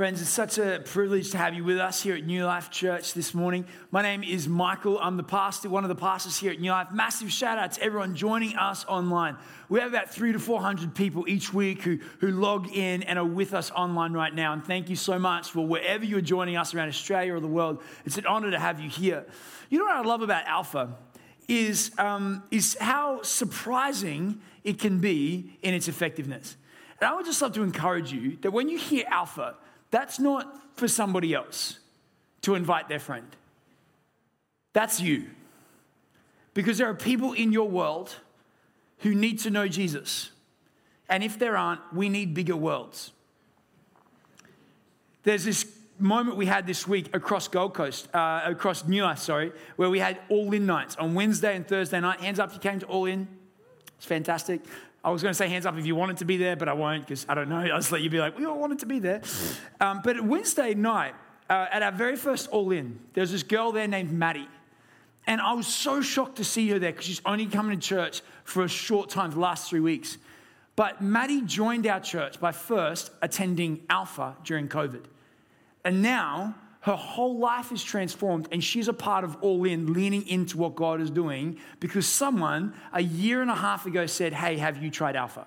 Friends, it's such a privilege to have you with us here at New Life Church this morning. My name is Michael. I'm the pastor, one of the pastors here at New Life. Massive shout out to everyone joining us online. We have about three to 400 people each week who, who log in and are with us online right now. And thank you so much for wherever you're joining us around Australia or the world. It's an honor to have you here. You know what I love about Alpha? Is, um, is how surprising it can be in its effectiveness. And I would just love to encourage you that when you hear Alpha, that's not for somebody else to invite their friend. That's you. Because there are people in your world who need to know Jesus. And if there aren't, we need bigger worlds. There's this moment we had this week across Gold Coast, uh, across Life, sorry, where we had all in nights on Wednesday and Thursday night. Hands up if you came to all in. It's fantastic. I was going to say hands up if you wanted to be there, but I won't because I don't know. I'll just let you be like, we all wanted to be there. Um, but Wednesday night, uh, at our very first All In, there was this girl there named Maddie. And I was so shocked to see her there because she's only coming to church for a short time, the last three weeks. But Maddie joined our church by first attending Alpha during COVID. And now her whole life is transformed and she's a part of all in leaning into what god is doing because someone a year and a half ago said hey have you tried alpha?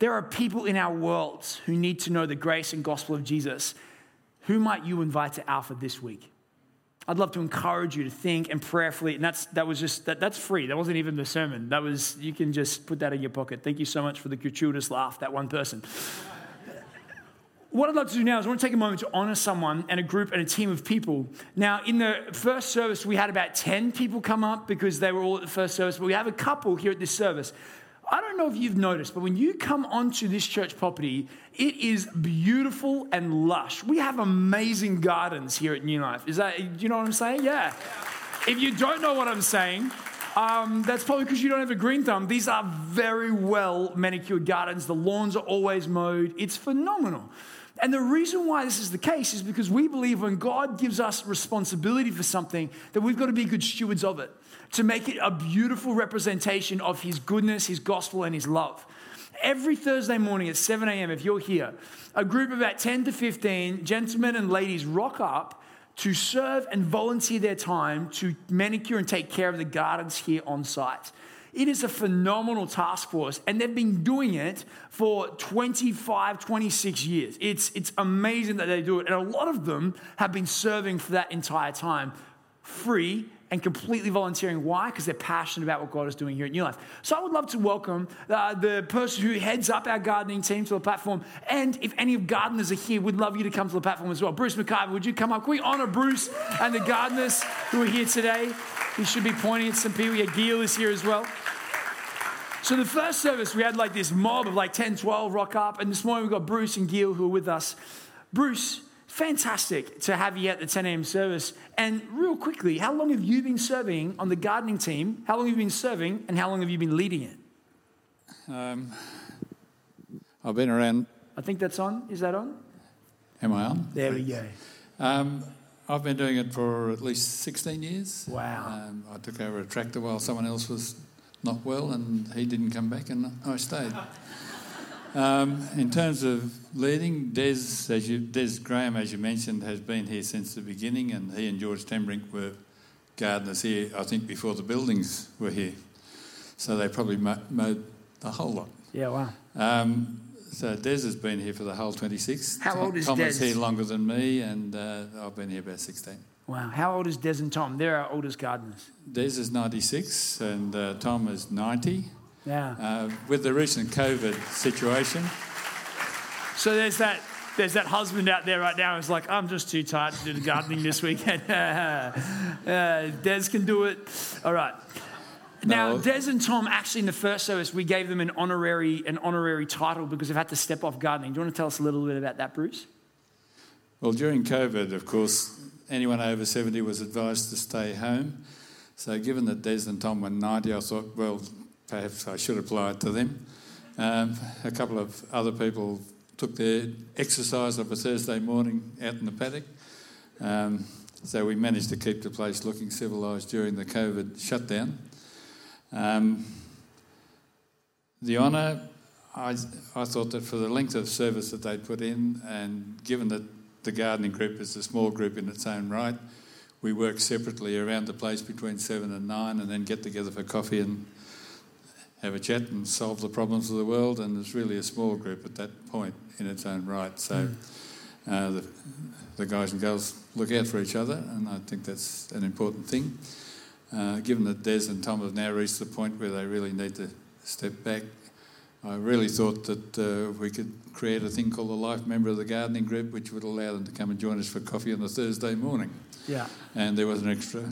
There are people in our worlds who need to know the grace and gospel of jesus. Who might you invite to alpha this week? I'd love to encourage you to think and prayerfully and that's that was just that, that's free. That wasn't even the sermon. That was you can just put that in your pocket. Thank you so much for the gratuitous laugh that one person what I'd like to do now is I want to take a moment to honor someone and a group and a team of people. Now, in the first service, we had about 10 people come up because they were all at the first service, but we have a couple here at this service. I don't know if you've noticed, but when you come onto this church property, it is beautiful and lush. We have amazing gardens here at New Life. Is that, do you know what I'm saying? Yeah. If you don't know what I'm saying, um, that's probably because you don't have a green thumb. These are very well manicured gardens. The lawns are always mowed. It's phenomenal. And the reason why this is the case is because we believe when God gives us responsibility for something, that we've got to be good stewards of it, to make it a beautiful representation of His goodness, His gospel, and His love. Every Thursday morning at 7 a.m., if you're here, a group of about 10 to 15 gentlemen and ladies rock up to serve and volunteer their time to manicure and take care of the gardens here on site. It is a phenomenal task force, and they've been doing it for 25, 26 years. It's, it's amazing that they do it, and a lot of them have been serving for that entire time free and completely volunteering. Why? Because they're passionate about what God is doing here at New Life. So I would love to welcome uh, the person who heads up our gardening team to the platform. And if any of gardeners are here, we'd love you to come to the platform as well. Bruce McIver, would you come up? Can we honor Bruce and the gardeners who are here today? He should be pointing at some people. Yeah, Gil is here as well. So the first service, we had like this mob of like 10, 12 rock up. And this morning we got Bruce and Gil who are with us. Bruce, fantastic to have you at the 10 a.m. service. And real quickly, how long have you been serving on the gardening team? How long have you been serving and how long have you been leading it? Um, I've been around. I think that's on. Is that on? Am I on? There we go. Um, I've been doing it for at least 16 years. Wow. Um, I took over a tractor while someone else was not well, and he didn't come back, and I stayed. Um, in terms of leading, Des, as you, Des Graham, as you mentioned, has been here since the beginning, and he and George Tembrink were gardeners here, I think, before the buildings were here. So they probably mowed the whole lot. Yeah, wow. Um, so Des has been here for the whole 26. How old is Tom Des? is here longer than me, and uh, I've been here about 16. Wow. How old is Des and Tom? They're our oldest gardeners. Des is 96 and uh, Tom is 90. Yeah. Uh, with the recent COVID situation. So there's that. There's that husband out there right now who's like, I'm just too tired to do the gardening this weekend. uh, Des can do it. All right. Now, no. Des and Tom, actually, in the first service, we gave them an honorary, an honorary title because they've had to step off gardening. Do you want to tell us a little bit about that, Bruce? Well, during COVID, of course, anyone over 70 was advised to stay home. So, given that Des and Tom were 90, I thought, well, perhaps I should apply it to them. Um, a couple of other people took their exercise of a Thursday morning out in the paddock. Um, so we managed to keep the place looking civilised during the COVID shutdown. Um, the honour, I, I thought that for the length of service that they put in, and given that the gardening group is a small group in its own right, we work separately around the place between seven and nine, and then get together for coffee and have a chat and solve the problems of the world. And it's really a small group at that point in its own right. So uh, the, the guys and girls look out for each other, and I think that's an important thing. Uh, given that Des and Tom have now reached the point where they really need to step back, I really thought that uh, we could create a thing called a life member of the gardening group, which would allow them to come and join us for coffee on a Thursday morning. Yeah. And there was an extra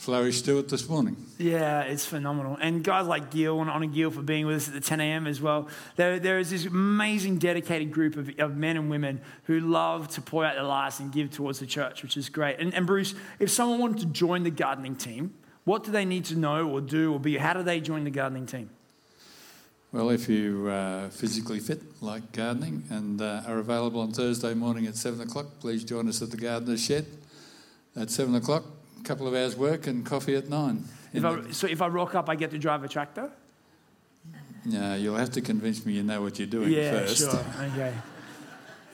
flourish Stewart this morning. Yeah, it's phenomenal. And guys like Gil and Honor Gil for being with us at the 10 a.m. as well. There, there is this amazing, dedicated group of, of men and women who love to pour out their lives and give towards the church, which is great. And, and Bruce, if someone wanted to join the gardening team, what do they need to know or do or be? How do they join the gardening team? Well, if you are uh, physically fit, like gardening, and uh, are available on Thursday morning at 7 o'clock, please join us at the Gardener's Shed at 7 o'clock a couple of hours work and coffee at nine. If I, so if I rock up, I get to drive a tractor? No, you'll have to convince me you know what you're doing yeah, first. sure. Okay.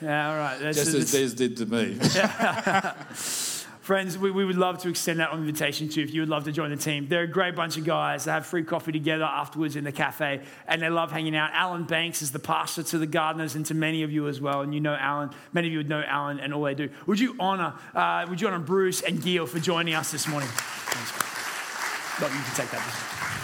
Yeah, all right. That's, Just as Des did to me. Friends, we, we would love to extend that invitation to you if you would love to join the team. They're a great bunch of guys. They have free coffee together afterwards in the cafe, and they love hanging out. Alan Banks is the pastor to the gardeners and to many of you as well. And you know Alan. Many of you would know Alan and all they do. Would you honor, uh, would you honor Bruce and Gil for joining us this morning? Thanks. Love you can take that.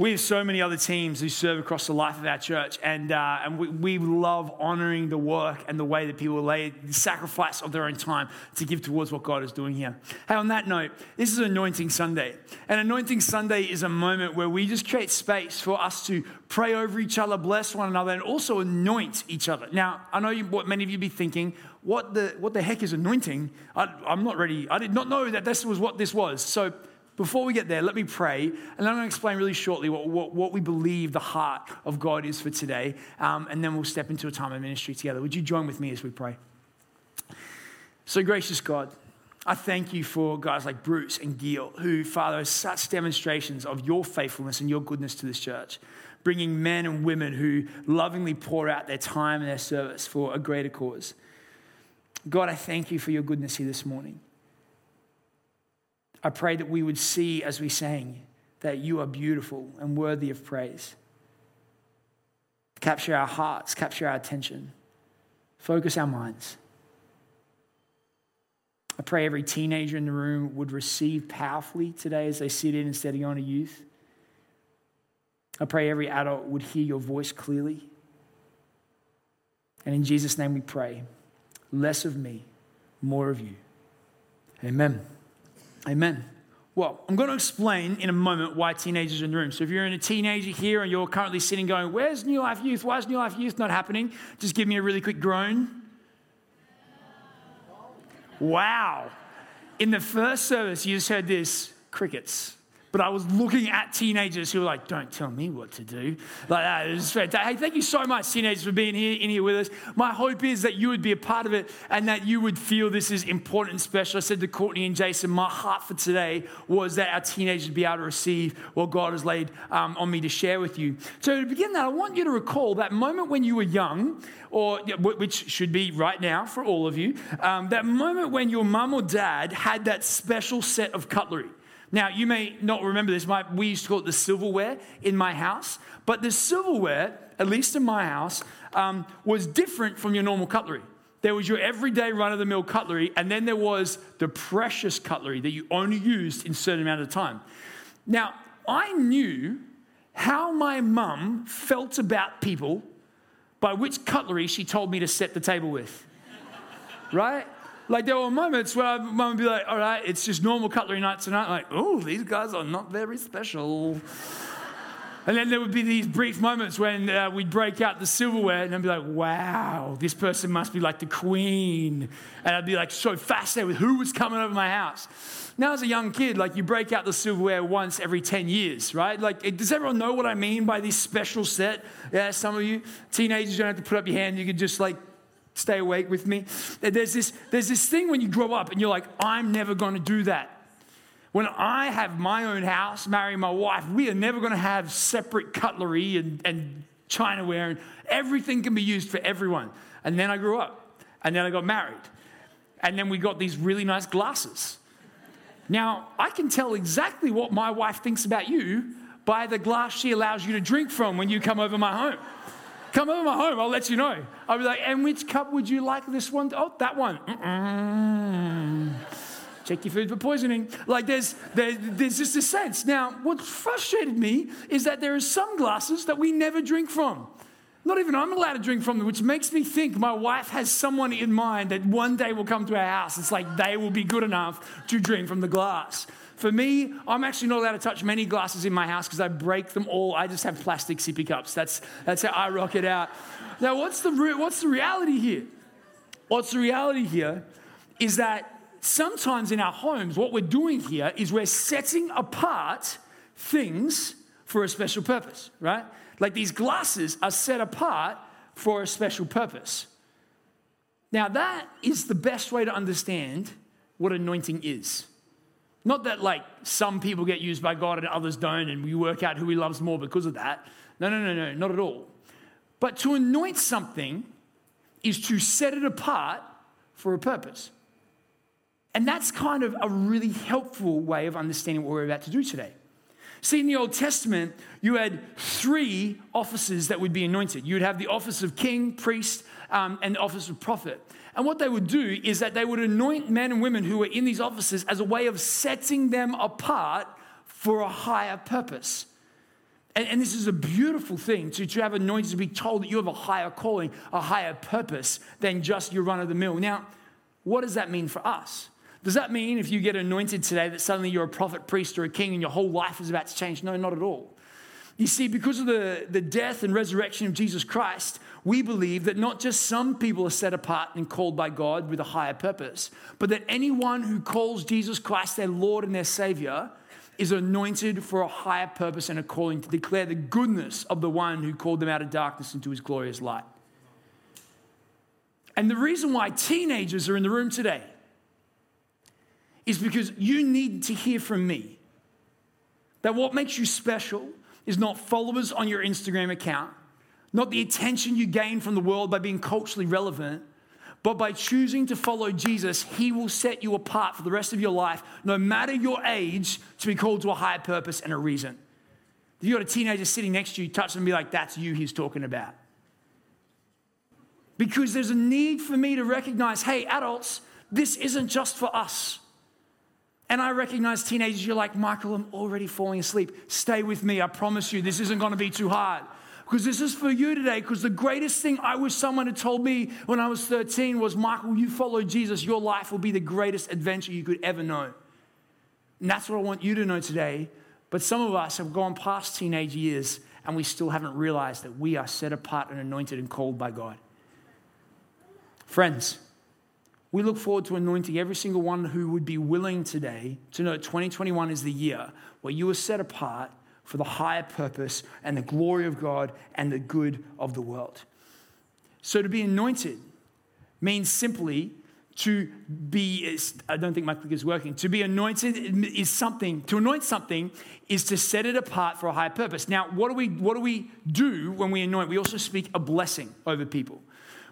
We have so many other teams who serve across the life of our church, and, uh, and we, we love honoring the work and the way that people lay the sacrifice of their own time to give towards what God is doing here. Hey, on that note, this is Anointing Sunday. And Anointing Sunday is a moment where we just create space for us to pray over each other, bless one another, and also anoint each other. Now, I know you, what many of you be thinking, what the, what the heck is anointing? I, I'm not ready. I did not know that this was what this was. So, before we get there, let me pray, and then I'm going to explain really shortly what, what, what we believe the heart of God is for today, um, and then we'll step into a time of ministry together. Would you join with me as we pray? So, gracious God, I thank you for guys like Bruce and Gil, who, Father, are such demonstrations of your faithfulness and your goodness to this church, bringing men and women who lovingly pour out their time and their service for a greater cause. God, I thank you for your goodness here this morning. I pray that we would see as we sang that you are beautiful and worthy of praise. Capture our hearts, capture our attention, focus our minds. I pray every teenager in the room would receive powerfully today as they sit in and study on a youth. I pray every adult would hear your voice clearly. And in Jesus' name we pray less of me, more of you. Amen. Amen. Well, I'm going to explain in a moment why teenagers are in the room. So if you're in a teenager here and you're currently sitting going, Where's New Life Youth? Why is New Life Youth not happening? Just give me a really quick groan. Wow. In the first service, you just heard this crickets. But I was looking at teenagers who were like, don't tell me what to do. Like that. It was fantastic. Hey, thank you so much, teenagers, for being here in here with us. My hope is that you would be a part of it and that you would feel this is important and special. I said to Courtney and Jason, my heart for today was that our teenagers would be able to receive what God has laid um, on me to share with you. So to begin that, I want you to recall that moment when you were young, or which should be right now for all of you, um, that moment when your mum or dad had that special set of cutlery. Now, you may not remember this. My, we used to call it the silverware in my house. But the silverware, at least in my house, um, was different from your normal cutlery. There was your everyday run of the mill cutlery, and then there was the precious cutlery that you only used in a certain amount of time. Now, I knew how my mum felt about people by which cutlery she told me to set the table with. right? Like there were moments where mum would be like, all right, it's just normal cutlery night tonight. Like, oh, these guys are not very special. And then there would be these brief moments when uh, we'd break out the silverware and I'd be like, wow, this person must be like the queen. And I'd be like so fascinated with who was coming over my house. Now, as a young kid, like you break out the silverware once every 10 years, right? Like, does everyone know what I mean by this special set? Yeah, some of you teenagers don't have to put up your hand. You can just like stay awake with me. There's this, there's this thing when you grow up and you're like, I'm never going to do that. When I have my own house, marry my wife, we are never going to have separate cutlery and, and chinaware, and everything can be used for everyone. And then I grew up, and then I got married, and then we got these really nice glasses. Now, I can tell exactly what my wife thinks about you by the glass she allows you to drink from when you come over my home. Come over my home, I'll let you know. I'll be like, and which cup would you like this one? Oh, that one. Check your food for poisoning. Like there's, there, there's just a sense. Now, what frustrated me is that there are some glasses that we never drink from. Not even I'm allowed to drink from them, which makes me think my wife has someone in mind that one day will come to our house. It's like they will be good enough to drink from the glass. For me, I'm actually not allowed to touch many glasses in my house because I break them all. I just have plastic sippy cups. That's, that's how I rock it out. Now, what's the, re- what's the reality here? What's the reality here is that sometimes in our homes, what we're doing here is we're setting apart things for a special purpose, right? Like these glasses are set apart for a special purpose. Now, that is the best way to understand what anointing is. Not that like some people get used by God and others don't, and we work out who He loves more because of that. No, no, no, no, not at all. But to anoint something is to set it apart for a purpose. And that's kind of a really helpful way of understanding what we're about to do today. See, in the Old Testament, you had three offices that would be anointed. You would have the office of king, priest, um, and the office of prophet. And what they would do is that they would anoint men and women who were in these offices as a way of setting them apart for a higher purpose. And, and this is a beautiful thing to, to have anointed to be told that you have a higher calling, a higher purpose than just your run of the mill. Now, what does that mean for us? Does that mean if you get anointed today that suddenly you're a prophet, priest, or a king and your whole life is about to change? No, not at all. You see, because of the, the death and resurrection of Jesus Christ, we believe that not just some people are set apart and called by God with a higher purpose, but that anyone who calls Jesus Christ their Lord and their Savior is anointed for a higher purpose and a calling to declare the goodness of the one who called them out of darkness into his glorious light. And the reason why teenagers are in the room today is because you need to hear from me that what makes you special is not followers on your Instagram account, not the attention you gain from the world by being culturally relevant, but by choosing to follow Jesus, He will set you apart for the rest of your life, no matter your age, to be called to a higher purpose and a reason. If you've got a teenager sitting next to you, touch them and be like, that's you he's talking about. Because there's a need for me to recognize hey, adults, this isn't just for us. And I recognize teenagers, you're like, Michael, I'm already falling asleep. Stay with me. I promise you, this isn't going to be too hard. Because this is for you today. Because the greatest thing I wish someone had told me when I was 13 was, Michael, you follow Jesus, your life will be the greatest adventure you could ever know. And that's what I want you to know today. But some of us have gone past teenage years and we still haven't realized that we are set apart and anointed and called by God. Friends, we look forward to anointing every single one who would be willing today to know 2021 is the year where you are set apart for the higher purpose and the glory of God and the good of the world. So to be anointed means simply to be, I don't think my click is working. To be anointed is something, to anoint something is to set it apart for a higher purpose. Now, what do we, what do, we do when we anoint? We also speak a blessing over people.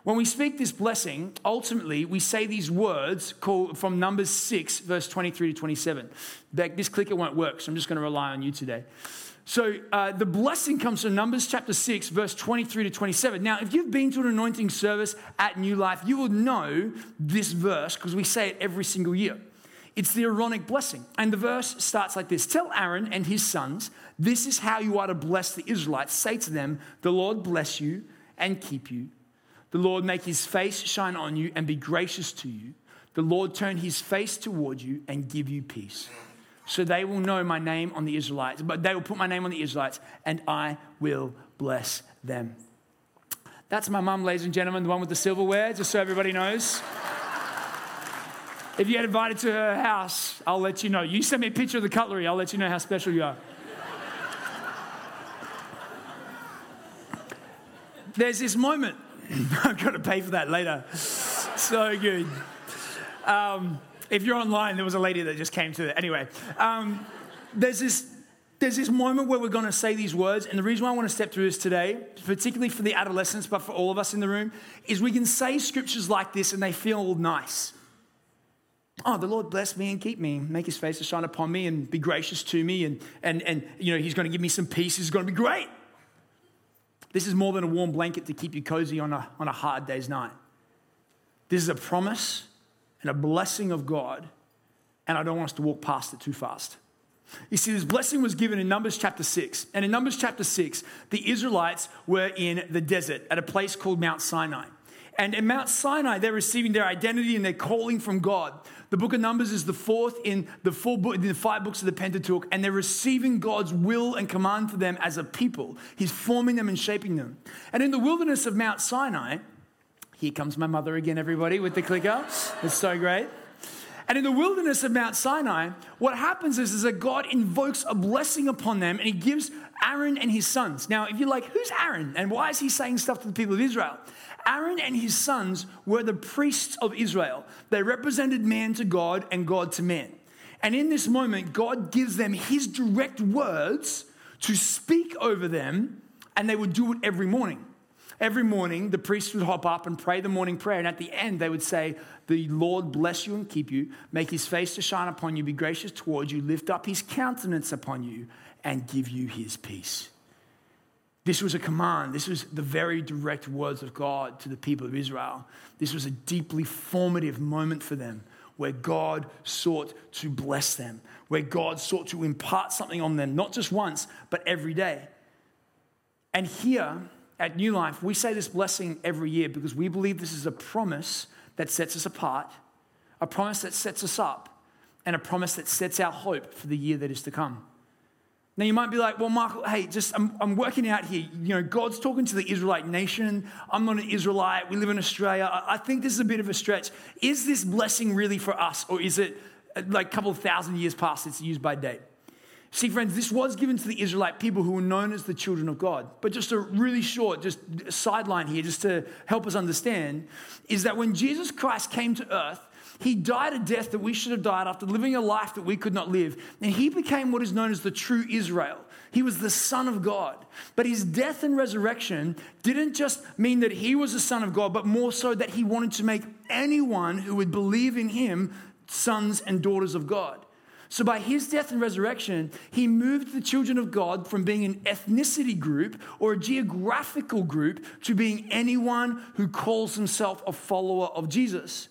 When we speak this blessing, ultimately we say these words called from Numbers 6, verse 23 to 27. Beck, this clicker won't work, so I'm just going to rely on you today. So uh, the blessing comes from Numbers chapter 6, verse 23 to 27. Now, if you've been to an anointing service at New Life, you will know this verse because we say it every single year. It's the Aaronic blessing. And the verse starts like this Tell Aaron and his sons, this is how you are to bless the Israelites. Say to them, The Lord bless you and keep you. The Lord make his face shine on you and be gracious to you. The Lord turn his face toward you and give you peace. So they will know my name on the Israelites, but they will put my name on the Israelites, and I will bless them. That's my mum, ladies and gentlemen, the one with the silverware, just so everybody knows. If you get invited to her house, I'll let you know. You send me a picture of the cutlery, I'll let you know how special you are. There's this moment I've got to pay for that later. so good. Um, If you're online, there was a lady that just came to it. Anyway, um, there's this there's this moment where we're going to say these words, and the reason why I want to step through this today, particularly for the adolescents, but for all of us in the room, is we can say scriptures like this and they feel nice. Oh, the Lord bless me and keep me, make his face to shine upon me and be gracious to me, and, and, and you know, he's going to give me some peace, he's going to be great. This is more than a warm blanket to keep you cozy on a, on a hard day's night. This is a promise and a blessing of God, and I don't want us to walk past it too fast. You see, this blessing was given in Numbers chapter 6. And in Numbers chapter 6, the Israelites were in the desert at a place called Mount Sinai. And in Mount Sinai, they're receiving their identity and their calling from God. The book of Numbers is the fourth in the, four book, in the five books of the Pentateuch, and they're receiving God's will and command for them as a people. He's forming them and shaping them. And in the wilderness of Mount Sinai, here comes my mother again, everybody, with the clicker. It's so great. And in the wilderness of Mount Sinai, what happens is, is that God invokes a blessing upon them and he gives Aaron and his sons. Now, if you're like, who's Aaron? And why is he saying stuff to the people of Israel? Aaron and his sons were the priests of Israel. They represented man to God and God to man. And in this moment, God gives them his direct words to speak over them, and they would do it every morning. Every morning, the priest would hop up and pray the morning prayer. And at the end, they would say, The Lord bless you and keep you, make his face to shine upon you, be gracious towards you, lift up his countenance upon you, and give you his peace. This was a command. This was the very direct words of God to the people of Israel. This was a deeply formative moment for them where God sought to bless them, where God sought to impart something on them, not just once, but every day. And here, at New Life, we say this blessing every year because we believe this is a promise that sets us apart, a promise that sets us up, and a promise that sets our hope for the year that is to come. Now, you might be like, well, Michael, hey, just I'm, I'm working out here. You know, God's talking to the Israelite nation. I'm not an Israelite. We live in Australia. I, I think this is a bit of a stretch. Is this blessing really for us, or is it uh, like a couple of thousand years past its used by date? See, friends, this was given to the Israelite people who were known as the children of God. But just a really short, just sideline here, just to help us understand, is that when Jesus Christ came to earth, he died a death that we should have died after living a life that we could not live. And he became what is known as the true Israel. He was the Son of God. But his death and resurrection didn't just mean that he was the Son of God, but more so that he wanted to make anyone who would believe in him sons and daughters of God. So, by his death and resurrection, he moved the children of God from being an ethnicity group or a geographical group to being anyone who calls himself a follower of Jesus.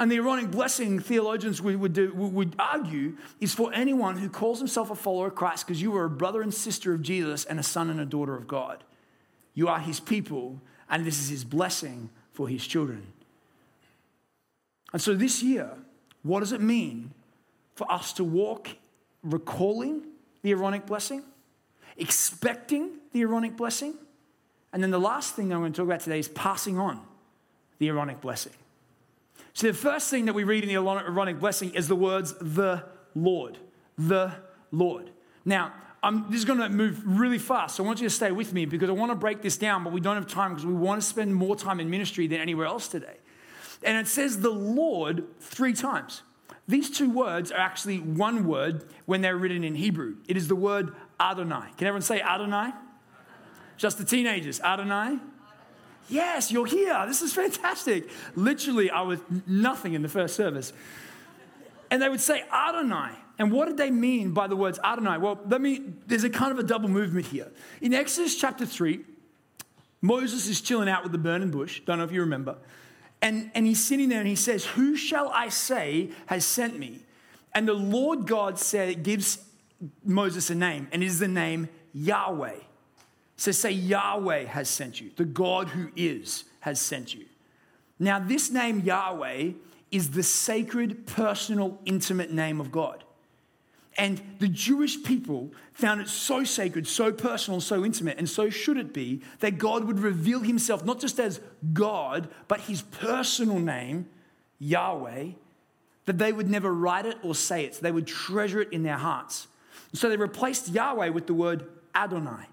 And the Aaronic blessing, theologians would, do, would argue, is for anyone who calls himself a follower of Christ because you are a brother and sister of Jesus and a son and a daughter of God. You are his people, and this is his blessing for his children. And so this year, what does it mean for us to walk recalling the Aaronic blessing, expecting the Aaronic blessing, and then the last thing I'm going to talk about today is passing on the Aaronic blessing. So, the first thing that we read in the Aaronic blessing is the words, the Lord. The Lord. Now, I'm just going to move really fast. So I want you to stay with me because I want to break this down, but we don't have time because we want to spend more time in ministry than anywhere else today. And it says the Lord three times. These two words are actually one word when they're written in Hebrew. It is the word Adonai. Can everyone say Adonai? Just the teenagers. Adonai? Yes, you're here. This is fantastic. Literally, I was nothing in the first service. And they would say Adonai. And what did they mean by the words Adonai? Well, let me, there's a kind of a double movement here. In Exodus chapter 3, Moses is chilling out with the burning bush. Don't know if you remember. And, and he's sitting there and he says, Who shall I say has sent me? And the Lord God said, gives Moses a name, and it is the name Yahweh. So say, Yahweh has sent you. The God who is has sent you. Now, this name Yahweh is the sacred, personal, intimate name of God. And the Jewish people found it so sacred, so personal, so intimate, and so should it be that God would reveal himself not just as God, but his personal name, Yahweh, that they would never write it or say it. So they would treasure it in their hearts. So they replaced Yahweh with the word Adonai.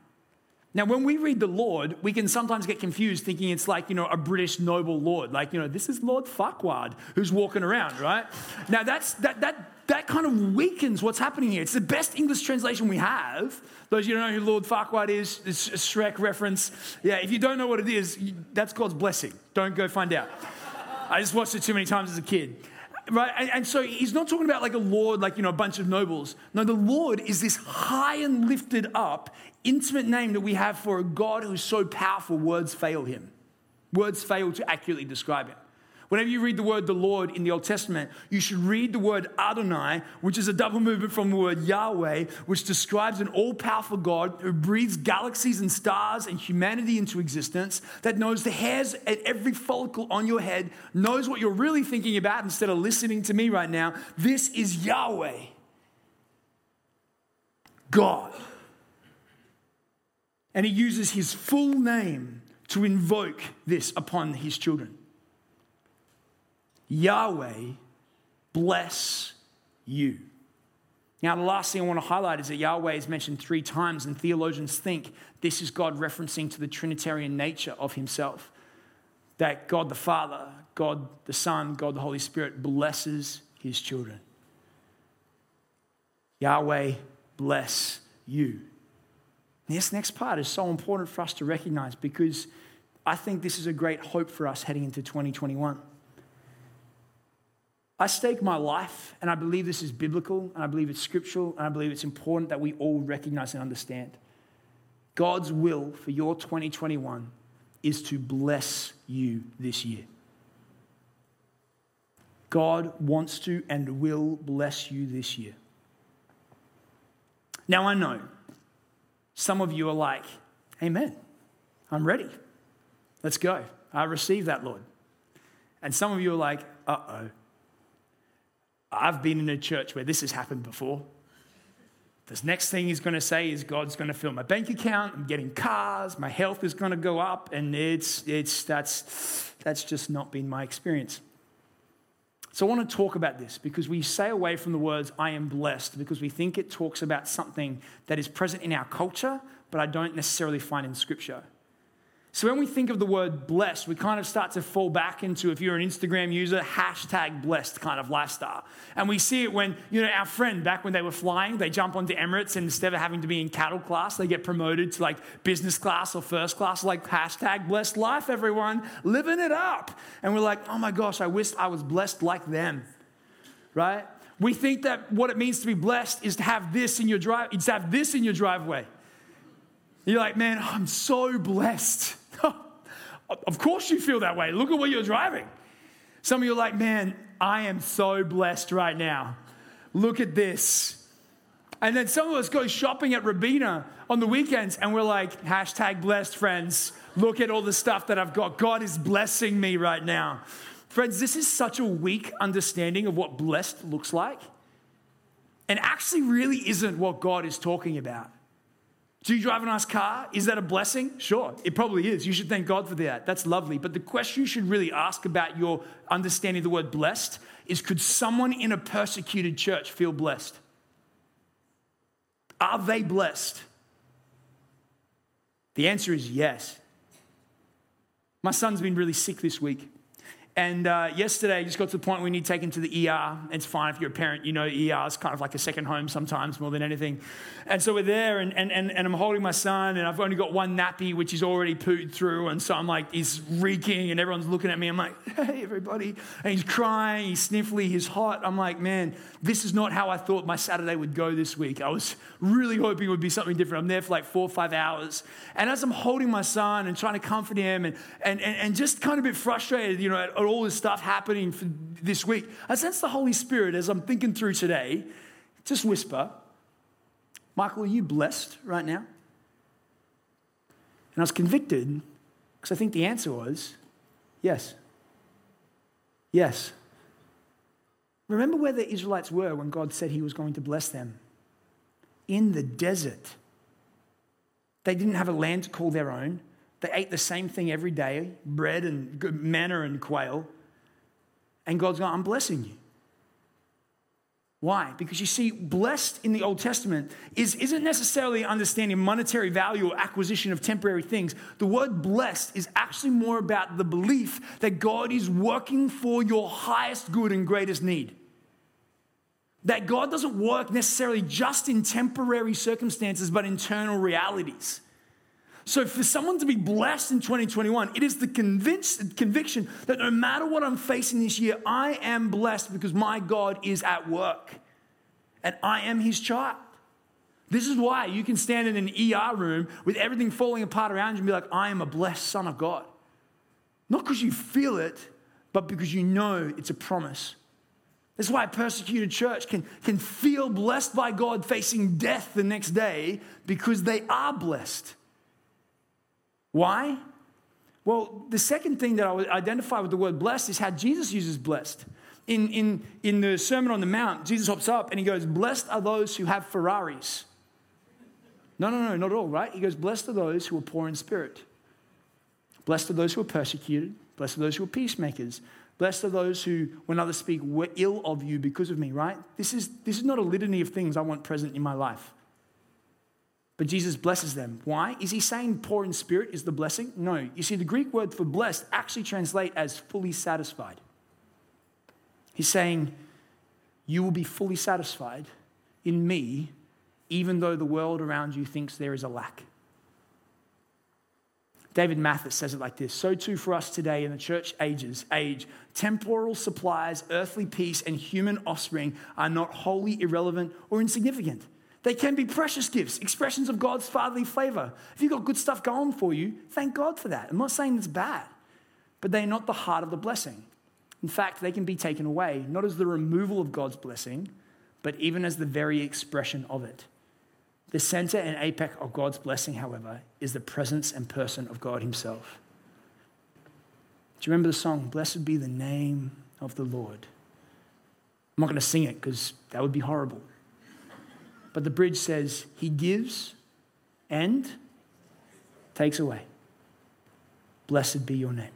Now, when we read the Lord, we can sometimes get confused thinking it's like, you know, a British noble lord. Like, you know, this is Lord Farquaad who's walking around, right? Now, that's, that, that, that kind of weakens what's happening here. It's the best English translation we have. Those of you don't know who Lord Farquaad is, it's a Shrek reference. Yeah, if you don't know what it is, that's God's blessing. Don't go find out. I just watched it too many times as a kid right? And, and, so he's not talking about like a lord, like, you know, a bunch of nobles. No, the Lord is this high and lifted up, intimate name that we have for a God who's so powerful, words fail him. Words fail to accurately describe him. Whenever you read the word the Lord in the Old Testament, you should read the word Adonai, which is a double movement from the word Yahweh, which describes an all powerful God who breathes galaxies and stars and humanity into existence, that knows the hairs at every follicle on your head, knows what you're really thinking about instead of listening to me right now. This is Yahweh. God. And he uses his full name to invoke this upon his children. Yahweh bless you. Now, the last thing I want to highlight is that Yahweh is mentioned three times, and theologians think this is God referencing to the Trinitarian nature of Himself. That God the Father, God the Son, God the Holy Spirit blesses His children. Yahweh bless you. This next part is so important for us to recognize because I think this is a great hope for us heading into 2021. I stake my life, and I believe this is biblical, and I believe it's scriptural, and I believe it's important that we all recognize and understand. God's will for your 2021 is to bless you this year. God wants to and will bless you this year. Now, I know some of you are like, Amen. I'm ready. Let's go. I receive that, Lord. And some of you are like, uh oh. I've been in a church where this has happened before. This next thing he's going to say is God's going to fill my bank account. I'm getting cars. My health is going to go up, and it's it's that's that's just not been my experience. So I want to talk about this because we say away from the words "I am blessed" because we think it talks about something that is present in our culture, but I don't necessarily find in Scripture. So when we think of the word blessed, we kind of start to fall back into, if you're an Instagram user, hashtag blessed kind of lifestyle. And we see it when, you know, our friend back when they were flying, they jump onto Emirates and instead of having to be in cattle class, they get promoted to like business class or first class, like hashtag blessed life, everyone, living it up. And we're like, oh my gosh, I wish I was blessed like them, right? We think that what it means to be blessed is to have this in your drive, is to have this in your driveway. You're like, man, I'm so blessed. Of course you feel that way. Look at what you're driving. Some of you are like, man, I am so blessed right now. Look at this. And then some of us go shopping at Robina on the weekends and we're like, hashtag blessed friends. Look at all the stuff that I've got. God is blessing me right now. Friends, this is such a weak understanding of what blessed looks like. And actually, really isn't what God is talking about. Do you drive a nice car? Is that a blessing? Sure, it probably is. You should thank God for that. That's lovely. But the question you should really ask about your understanding of the word blessed is could someone in a persecuted church feel blessed? Are they blessed? The answer is yes. My son's been really sick this week. And uh, yesterday, I just got to the point we need taken to the ER. It's fine if you're a parent, you know ER is kind of like a second home sometimes more than anything. And so we're there, and, and, and, and I'm holding my son, and I've only got one nappy, which is already pooed through. And so I'm like, he's reeking, and everyone's looking at me. I'm like, hey, everybody. And he's crying, he's sniffly, he's hot. I'm like, man, this is not how I thought my Saturday would go this week. I was really hoping it would be something different. I'm there for like four or five hours. And as I'm holding my son and trying to comfort him, and, and, and, and just kind of a bit frustrated, you know, all this stuff happening for this week, I sense the Holy Spirit as I'm thinking through today, just whisper, Michael, are you blessed right now? And I was convicted because I think the answer was yes. Yes. Remember where the Israelites were when God said he was going to bless them? In the desert. They didn't have a land to call their own. They ate the same thing every day bread and manna and quail. And God's going, I'm blessing you. Why? Because you see, blessed in the Old Testament is, isn't necessarily understanding monetary value or acquisition of temporary things. The word blessed is actually more about the belief that God is working for your highest good and greatest need. That God doesn't work necessarily just in temporary circumstances, but internal realities. So, for someone to be blessed in 2021, it is the convinced, conviction that no matter what I'm facing this year, I am blessed because my God is at work and I am his child. This is why you can stand in an ER room with everything falling apart around you and be like, I am a blessed son of God. Not because you feel it, but because you know it's a promise. That's why a persecuted church can, can feel blessed by God facing death the next day because they are blessed. Why? Well, the second thing that I would identify with the word blessed is how Jesus uses blessed. In, in, in the Sermon on the Mount, Jesus hops up and he goes, Blessed are those who have Ferraris. No, no, no, not at all, right? He goes, Blessed are those who are poor in spirit. Blessed are those who are persecuted. Blessed are those who are peacemakers. Blessed are those who, when others speak were ill of you because of me, right? This is, this is not a litany of things I want present in my life. But Jesus blesses them. Why? Is he saying poor in spirit is the blessing? No. You see, the Greek word for blessed actually translate as fully satisfied. He's saying, You will be fully satisfied in me, even though the world around you thinks there is a lack. David Mathis says it like this So too for us today in the church ages, age, temporal supplies, earthly peace, and human offspring are not wholly irrelevant or insignificant. They can be precious gifts, expressions of God's fatherly favor. If you've got good stuff going for you, thank God for that. I'm not saying it's bad, but they're not the heart of the blessing. In fact, they can be taken away, not as the removal of God's blessing, but even as the very expression of it. The center and apex of God's blessing, however, is the presence and person of God Himself. Do you remember the song, Blessed be the name of the Lord? I'm not going to sing it because that would be horrible. But the bridge says, He gives and takes away. Blessed be your name.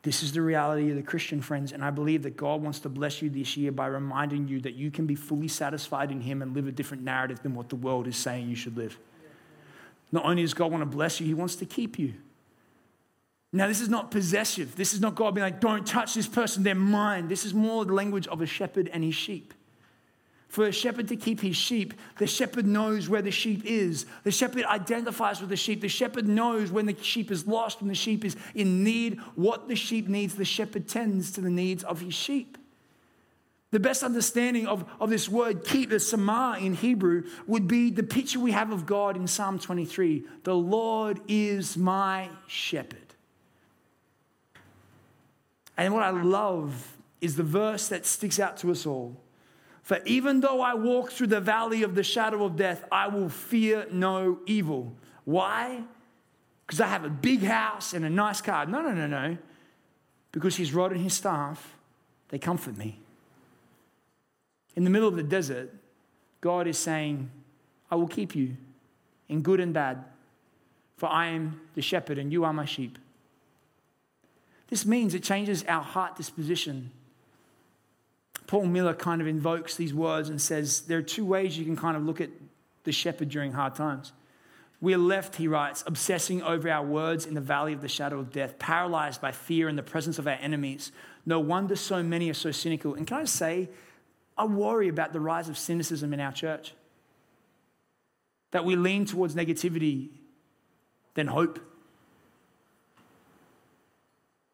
This is the reality of the Christian, friends, and I believe that God wants to bless you this year by reminding you that you can be fully satisfied in Him and live a different narrative than what the world is saying you should live. Not only does God want to bless you, He wants to keep you. Now, this is not possessive. This is not God being like, don't touch this person, they're mine. This is more the language of a shepherd and his sheep. For a shepherd to keep his sheep, the shepherd knows where the sheep is. The shepherd identifies with the sheep. The shepherd knows when the sheep is lost, when the sheep is in need, what the sheep needs. The shepherd tends to the needs of his sheep. The best understanding of, of this word, keep, the samah in Hebrew, would be the picture we have of God in Psalm 23 The Lord is my shepherd. And what I love is the verse that sticks out to us all for even though I walk through the valley of the shadow of death, I will fear no evil. Why? Because I have a big house and a nice car. No, no, no, no. Because his rod and his staff, they comfort me. In the middle of the desert, God is saying, I will keep you in good and bad, for I am the shepherd and you are my sheep. This means it changes our heart disposition Paul Miller kind of invokes these words and says there are two ways you can kind of look at the shepherd during hard times. We're left, he writes, obsessing over our words in the valley of the shadow of death, paralyzed by fear in the presence of our enemies. No wonder so many are so cynical. And can I say, I worry about the rise of cynicism in our church. That we lean towards negativity than hope.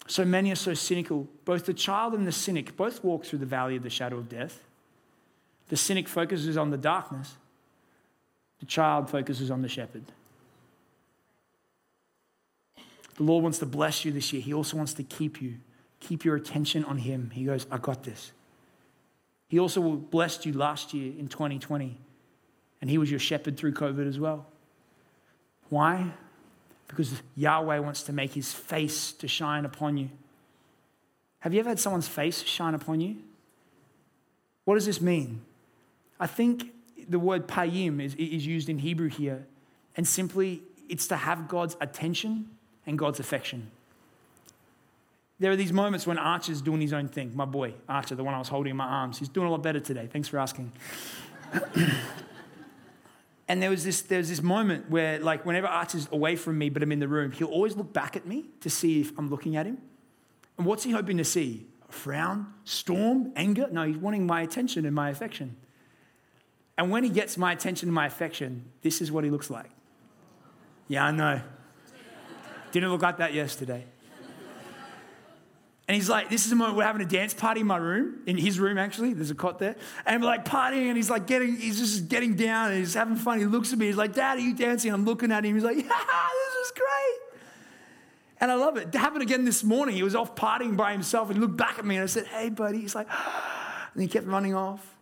So many are so cynical. Both the child and the cynic both walk through the valley of the shadow of death. The cynic focuses on the darkness, the child focuses on the shepherd. The Lord wants to bless you this year. He also wants to keep you, keep your attention on Him. He goes, I got this. He also blessed you last year in 2020, and He was your shepherd through COVID as well. Why? Because Yahweh wants to make his face to shine upon you. Have you ever had someone's face shine upon you? What does this mean? I think the word payim is, is used in Hebrew here, and simply it's to have God's attention and God's affection. There are these moments when Archer's doing his own thing. My boy, Archer, the one I was holding in my arms, he's doing a lot better today. Thanks for asking. and there was this there was this moment where, like, whenever Archer's away from me, but I'm in the room, he'll always look back at me to see if I'm looking at him. And what's he hoping to see? A frown, storm, anger? No, he's wanting my attention and my affection. And when he gets my attention and my affection, this is what he looks like. Yeah, I know. Didn't look like that yesterday. And he's like, this is the moment we're having a dance party in my room, in his room actually. There's a cot there. And we're like partying, and he's like getting, he's just getting down, and he's having fun. He looks at me, he's like, Dad, are you dancing? I'm looking at him. He's like, yeah, this is great. And I love it. It happened again this morning. He was off partying by himself and he looked back at me and I said, Hey, buddy. He's like, and he kept running off.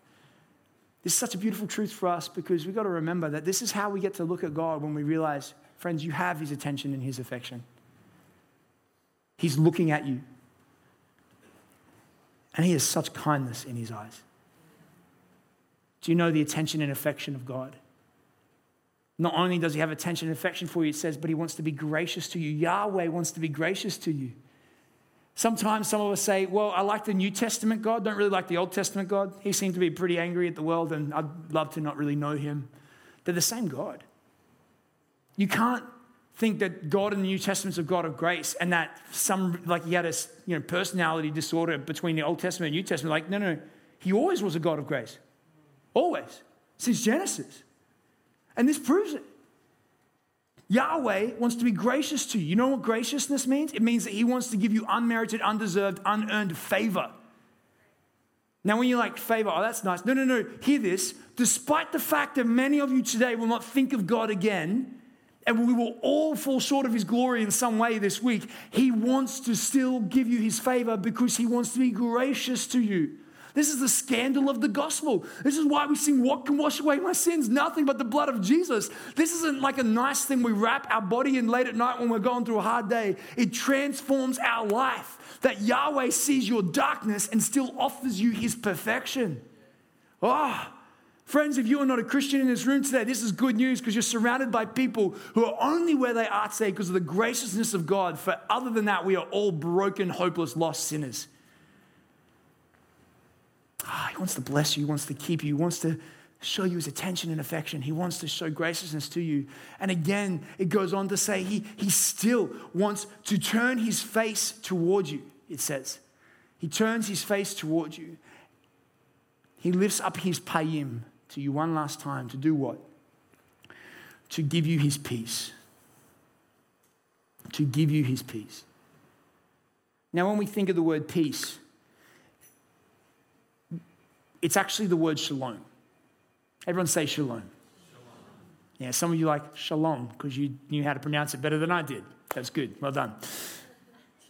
This is such a beautiful truth for us because we've got to remember that this is how we get to look at God when we realize, friends, you have his attention and his affection. He's looking at you. And he has such kindness in his eyes. Do you know the attention and affection of God? Not only does he have attention and affection for you, it says, but he wants to be gracious to you. Yahweh wants to be gracious to you. Sometimes some of us say, Well, I like the New Testament God, don't really like the Old Testament God. He seemed to be pretty angry at the world, and I'd love to not really know him. They're the same God. You can't think that God in the New Testament's a God of grace and that some, like he had a you know, personality disorder between the Old Testament and New Testament. Like, no, no, he always was a God of grace. Always. Since Genesis. And this proves it. Yahweh wants to be gracious to you. You know what graciousness means? It means that He wants to give you unmerited, undeserved, unearned favor. Now, when you're like, favor, oh, that's nice. No, no, no. Hear this. Despite the fact that many of you today will not think of God again, and we will all fall short of His glory in some way this week, He wants to still give you His favor because He wants to be gracious to you. This is the scandal of the gospel. This is why we sing, What can wash away my sins? Nothing but the blood of Jesus. This isn't like a nice thing we wrap our body in late at night when we're going through a hard day. It transforms our life. That Yahweh sees your darkness and still offers you his perfection. Oh, Friends, if you are not a Christian in this room today, this is good news because you're surrounded by people who are only where they are today because of the graciousness of God. For other than that, we are all broken, hopeless, lost sinners. Ah, he wants to bless you, he wants to keep you, he wants to show you his attention and affection. He wants to show graciousness to you. And again, it goes on to say he, he still wants to turn his face towards you, it says. He turns his face towards you. He lifts up his panim to you one last time to do what? To give you his peace. To give you his peace. Now, when we think of the word peace, it's actually the word shalom. Everyone say shalom. shalom. Yeah, some of you like shalom because you knew how to pronounce it better than I did. That's good. Well done.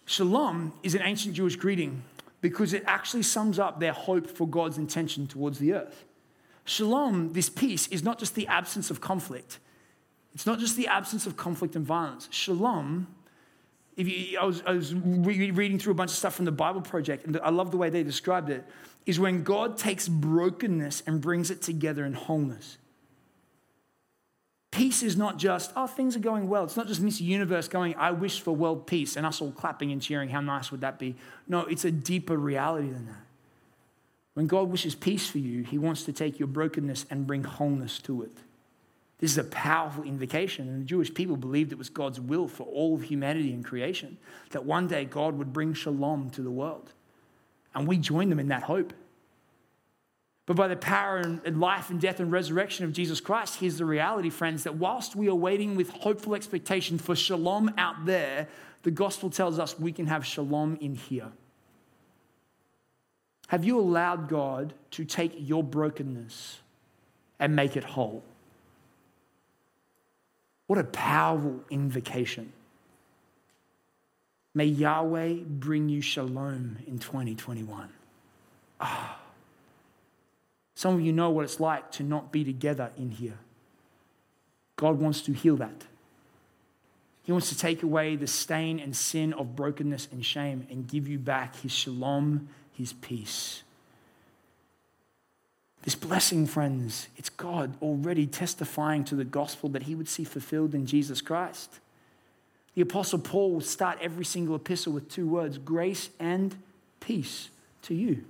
Shalom is an ancient Jewish greeting because it actually sums up their hope for God's intention towards the earth. Shalom, this peace, is not just the absence of conflict. It's not just the absence of conflict and violence. Shalom, if you, I was, I was re- reading through a bunch of stuff from the Bible Project, and I love the way they described it is when God takes brokenness and brings it together in wholeness. Peace is not just, oh, things are going well. It's not just Miss Universe going, I wish for world peace, and us all clapping and cheering. How nice would that be? No, it's a deeper reality than that. When God wishes peace for you, He wants to take your brokenness and bring wholeness to it. This is a powerful invocation, and the Jewish people believed it was God's will for all of humanity and creation that one day God would bring shalom to the world. And we join them in that hope. But by the power and life and death and resurrection of Jesus Christ, here's the reality, friends, that whilst we are waiting with hopeful expectation for shalom out there, the gospel tells us we can have shalom in here. Have you allowed God to take your brokenness and make it whole? What a powerful invocation. May Yahweh bring you shalom in 2021. Ah. Some of you know what it's like to not be together in here. God wants to heal that. He wants to take away the stain and sin of brokenness and shame and give you back his shalom, his peace. This blessing, friends, it's God already testifying to the gospel that he would see fulfilled in Jesus Christ. The Apostle Paul would start every single epistle with two words grace and peace to you.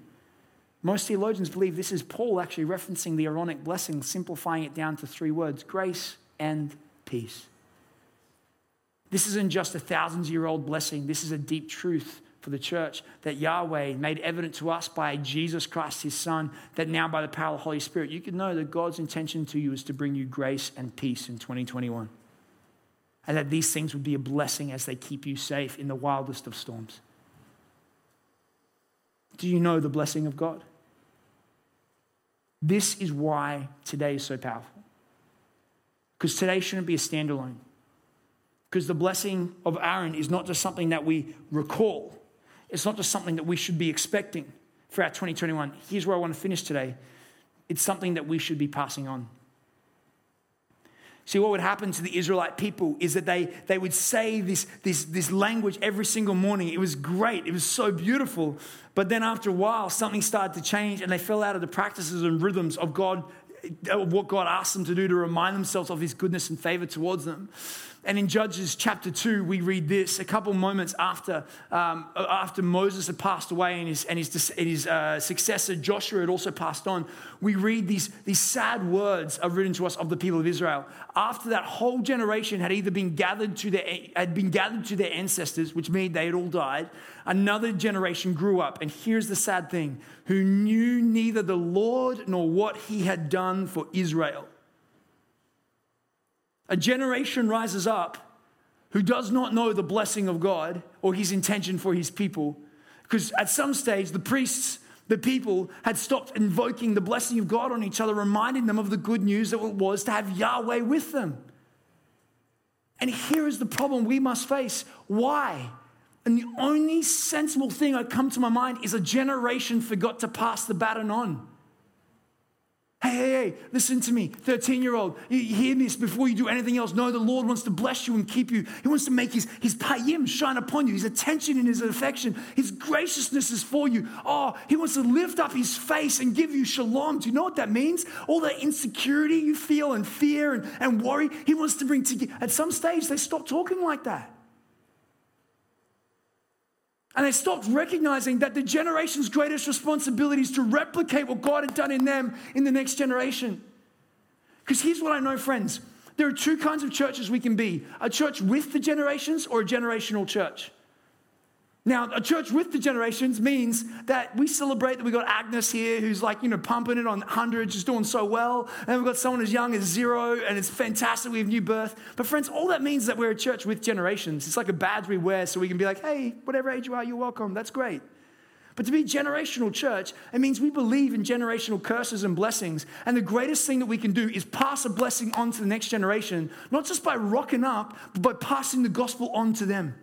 Most theologians believe this is Paul actually referencing the Aaronic blessing, simplifying it down to three words grace and peace. This isn't just a thousands year old blessing, this is a deep truth for the church that Yahweh made evident to us by Jesus Christ, his Son, that now by the power of the Holy Spirit, you can know that God's intention to you is to bring you grace and peace in 2021. And that these things would be a blessing as they keep you safe in the wildest of storms. Do you know the blessing of God? This is why today is so powerful. Because today shouldn't be a standalone. Because the blessing of Aaron is not just something that we recall, it's not just something that we should be expecting for our 2021. Here's where I want to finish today it's something that we should be passing on. See, what would happen to the Israelite people is that they, they would say this, this, this language every single morning. It was great, it was so beautiful. But then after a while, something started to change and they fell out of the practices and rhythms of God, of what God asked them to do to remind themselves of His goodness and favor towards them. And in Judges chapter 2, we read this a couple moments after, um, after Moses had passed away and his, and his, and his uh, successor Joshua had also passed on. We read these, these sad words are written to us of the people of Israel. After that whole generation had either been gathered to their, had been gathered to their ancestors, which means they had all died, another generation grew up. And here's the sad thing who knew neither the Lord nor what he had done for Israel. A generation rises up who does not know the blessing of God or his intention for his people. Because at some stage, the priests, the people, had stopped invoking the blessing of God on each other, reminding them of the good news that it was to have Yahweh with them. And here is the problem we must face. Why? And the only sensible thing that come to my mind is a generation forgot to pass the baton on. Hey, hey, hey, listen to me, 13 year old. You hear this before you do anything else. No, the Lord wants to bless you and keep you. He wants to make his, his panim shine upon you, his attention and his affection. His graciousness is for you. Oh, he wants to lift up his face and give you shalom. Do you know what that means? All that insecurity you feel and fear and, and worry, he wants to bring together. At some stage, they stop talking like that. And they stopped recognizing that the generation's greatest responsibility is to replicate what God had done in them in the next generation. Because here's what I know, friends there are two kinds of churches we can be a church with the generations or a generational church. Now, a church with the generations means that we celebrate that we've got Agnes here who's like, you know, pumping it on hundreds, just doing so well. And we've got someone as young as zero, and it's fantastic. We have new birth. But, friends, all that means is that we're a church with generations. It's like a badge we wear so we can be like, hey, whatever age you are, you're welcome. That's great. But to be generational church, it means we believe in generational curses and blessings. And the greatest thing that we can do is pass a blessing on to the next generation, not just by rocking up, but by passing the gospel on to them.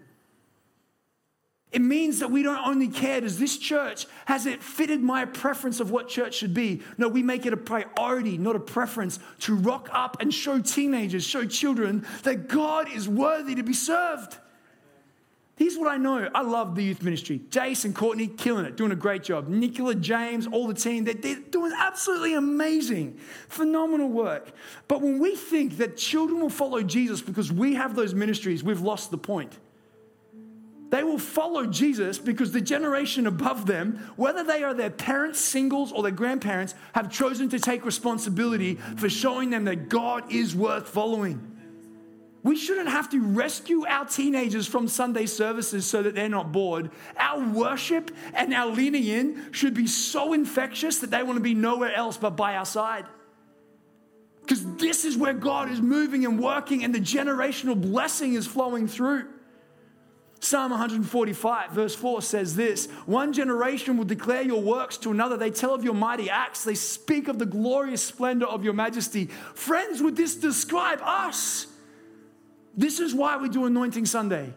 It means that we don't only care, does this church, has it fitted my preference of what church should be? No, we make it a priority, not a preference, to rock up and show teenagers, show children that God is worthy to be served. Here's what I know. I love the youth ministry. And Courtney, killing it, doing a great job. Nicola, James, all the team, they're, they're doing absolutely amazing, phenomenal work. But when we think that children will follow Jesus because we have those ministries, we've lost the point. They will follow Jesus because the generation above them, whether they are their parents, singles, or their grandparents, have chosen to take responsibility for showing them that God is worth following. We shouldn't have to rescue our teenagers from Sunday services so that they're not bored. Our worship and our leaning in should be so infectious that they want to be nowhere else but by our side. Because this is where God is moving and working, and the generational blessing is flowing through. Psalm 145, verse 4 says this One generation will declare your works to another. They tell of your mighty acts, they speak of the glorious splendor of your majesty. Friends, would this describe us? This is why we do Anointing Sunday,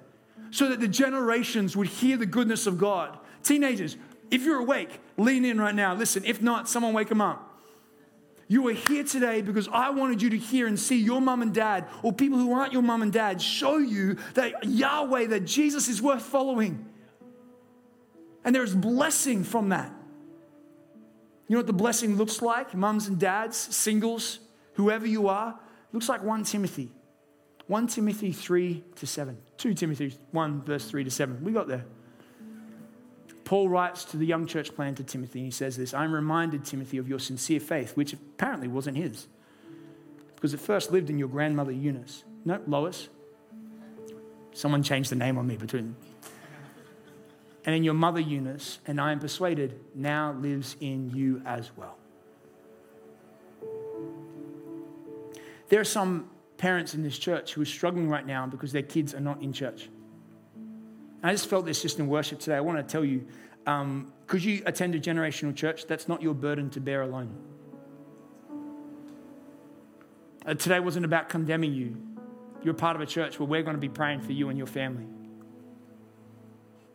so that the generations would hear the goodness of God. Teenagers, if you're awake, lean in right now. Listen, if not, someone wake them up. You are here today because I wanted you to hear and see your mom and dad, or people who aren't your mom and dad, show you that Yahweh, that Jesus is worth following. And there's blessing from that. You know what the blessing looks like? Mums and dads, singles, whoever you are, looks like 1 Timothy. 1 Timothy 3 to 7. 2 Timothy 1, verse 3 to 7. We got there. Paul writes to the young church planter Timothy, and he says this I'm reminded, Timothy, of your sincere faith, which apparently wasn't his, because it first lived in your grandmother Eunice. No, Lois. Someone changed the name on me between. And in your mother Eunice, and I am persuaded now lives in you as well. There are some parents in this church who are struggling right now because their kids are not in church. I just felt this just in worship today. I want to tell you um, could you attend a generational church? That's not your burden to bear alone. Uh, today wasn't about condemning you. You're part of a church where we're going to be praying for you and your family.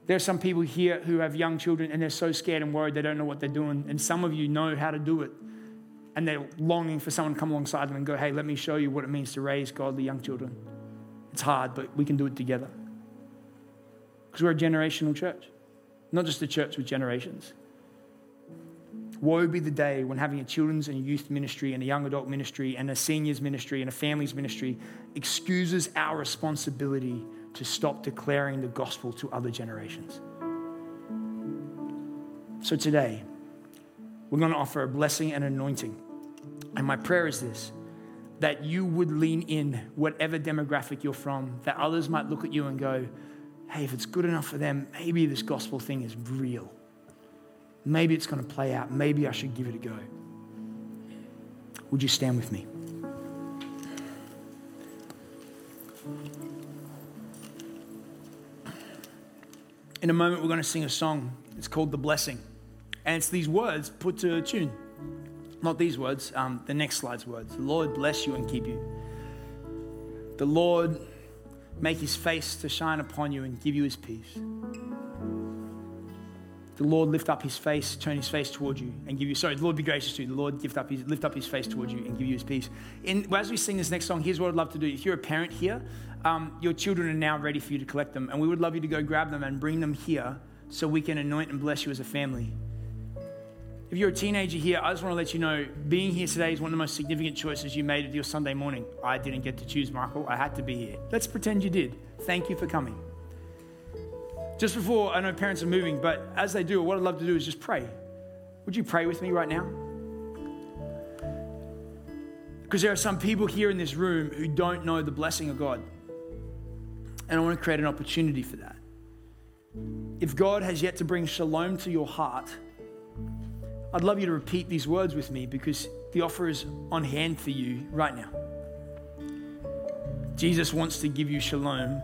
There are some people here who have young children and they're so scared and worried they don't know what they're doing. And some of you know how to do it. And they're longing for someone to come alongside them and go, hey, let me show you what it means to raise godly young children. It's hard, but we can do it together. Because we're a generational church, not just a church with generations. Woe be the day when having a children's and youth ministry and a young adult ministry and a seniors ministry and a families ministry excuses our responsibility to stop declaring the gospel to other generations. So today, we're going to offer a blessing and anointing. And my prayer is this that you would lean in, whatever demographic you're from, that others might look at you and go, hey, if it's good enough for them, maybe this gospel thing is real. Maybe it's going to play out. Maybe I should give it a go. Would you stand with me? In a moment, we're going to sing a song. It's called The Blessing. And it's these words put to a tune. Not these words, um, the next slide's words. The Lord bless you and keep you. The Lord make his face to shine upon you and give you his peace. The Lord lift up his face, turn his face toward you and give you, sorry, the Lord be gracious to you. The Lord lift up his, lift up his face toward you and give you his peace. In, as we sing this next song, here's what I'd love to do. If you're a parent here, um, your children are now ready for you to collect them. And we would love you to go grab them and bring them here so we can anoint and bless you as a family. If you're a teenager here, I just want to let you know being here today is one of the most significant choices you made of your Sunday morning. I didn't get to choose Michael, I had to be here. Let's pretend you did. Thank you for coming. Just before, I know parents are moving, but as they do, what I'd love to do is just pray. Would you pray with me right now? Because there are some people here in this room who don't know the blessing of God. And I want to create an opportunity for that. If God has yet to bring shalom to your heart, I'd love you to repeat these words with me because the offer is on hand for you right now. Jesus wants to give you shalom.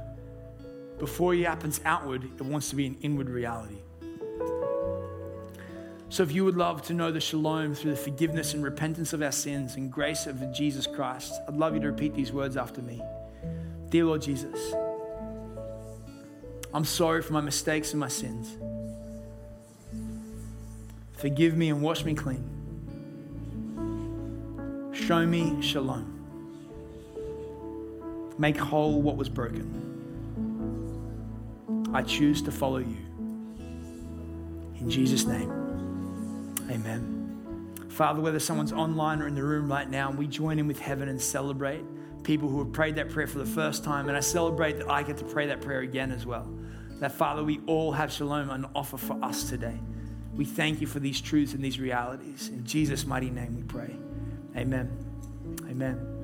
Before it happens outward, it wants to be an inward reality. So, if you would love to know the shalom through the forgiveness and repentance of our sins and grace of Jesus Christ, I'd love you to repeat these words after me. Dear Lord Jesus, I'm sorry for my mistakes and my sins. Forgive me and wash me clean. Show me shalom. Make whole what was broken. I choose to follow you. In Jesus' name, amen. Father, whether someone's online or in the room right now, we join in with heaven and celebrate people who have prayed that prayer for the first time. And I celebrate that I get to pray that prayer again as well. That, Father, we all have shalom on offer for us today. We thank you for these truths and these realities. In Jesus' mighty name we pray. Amen. Amen.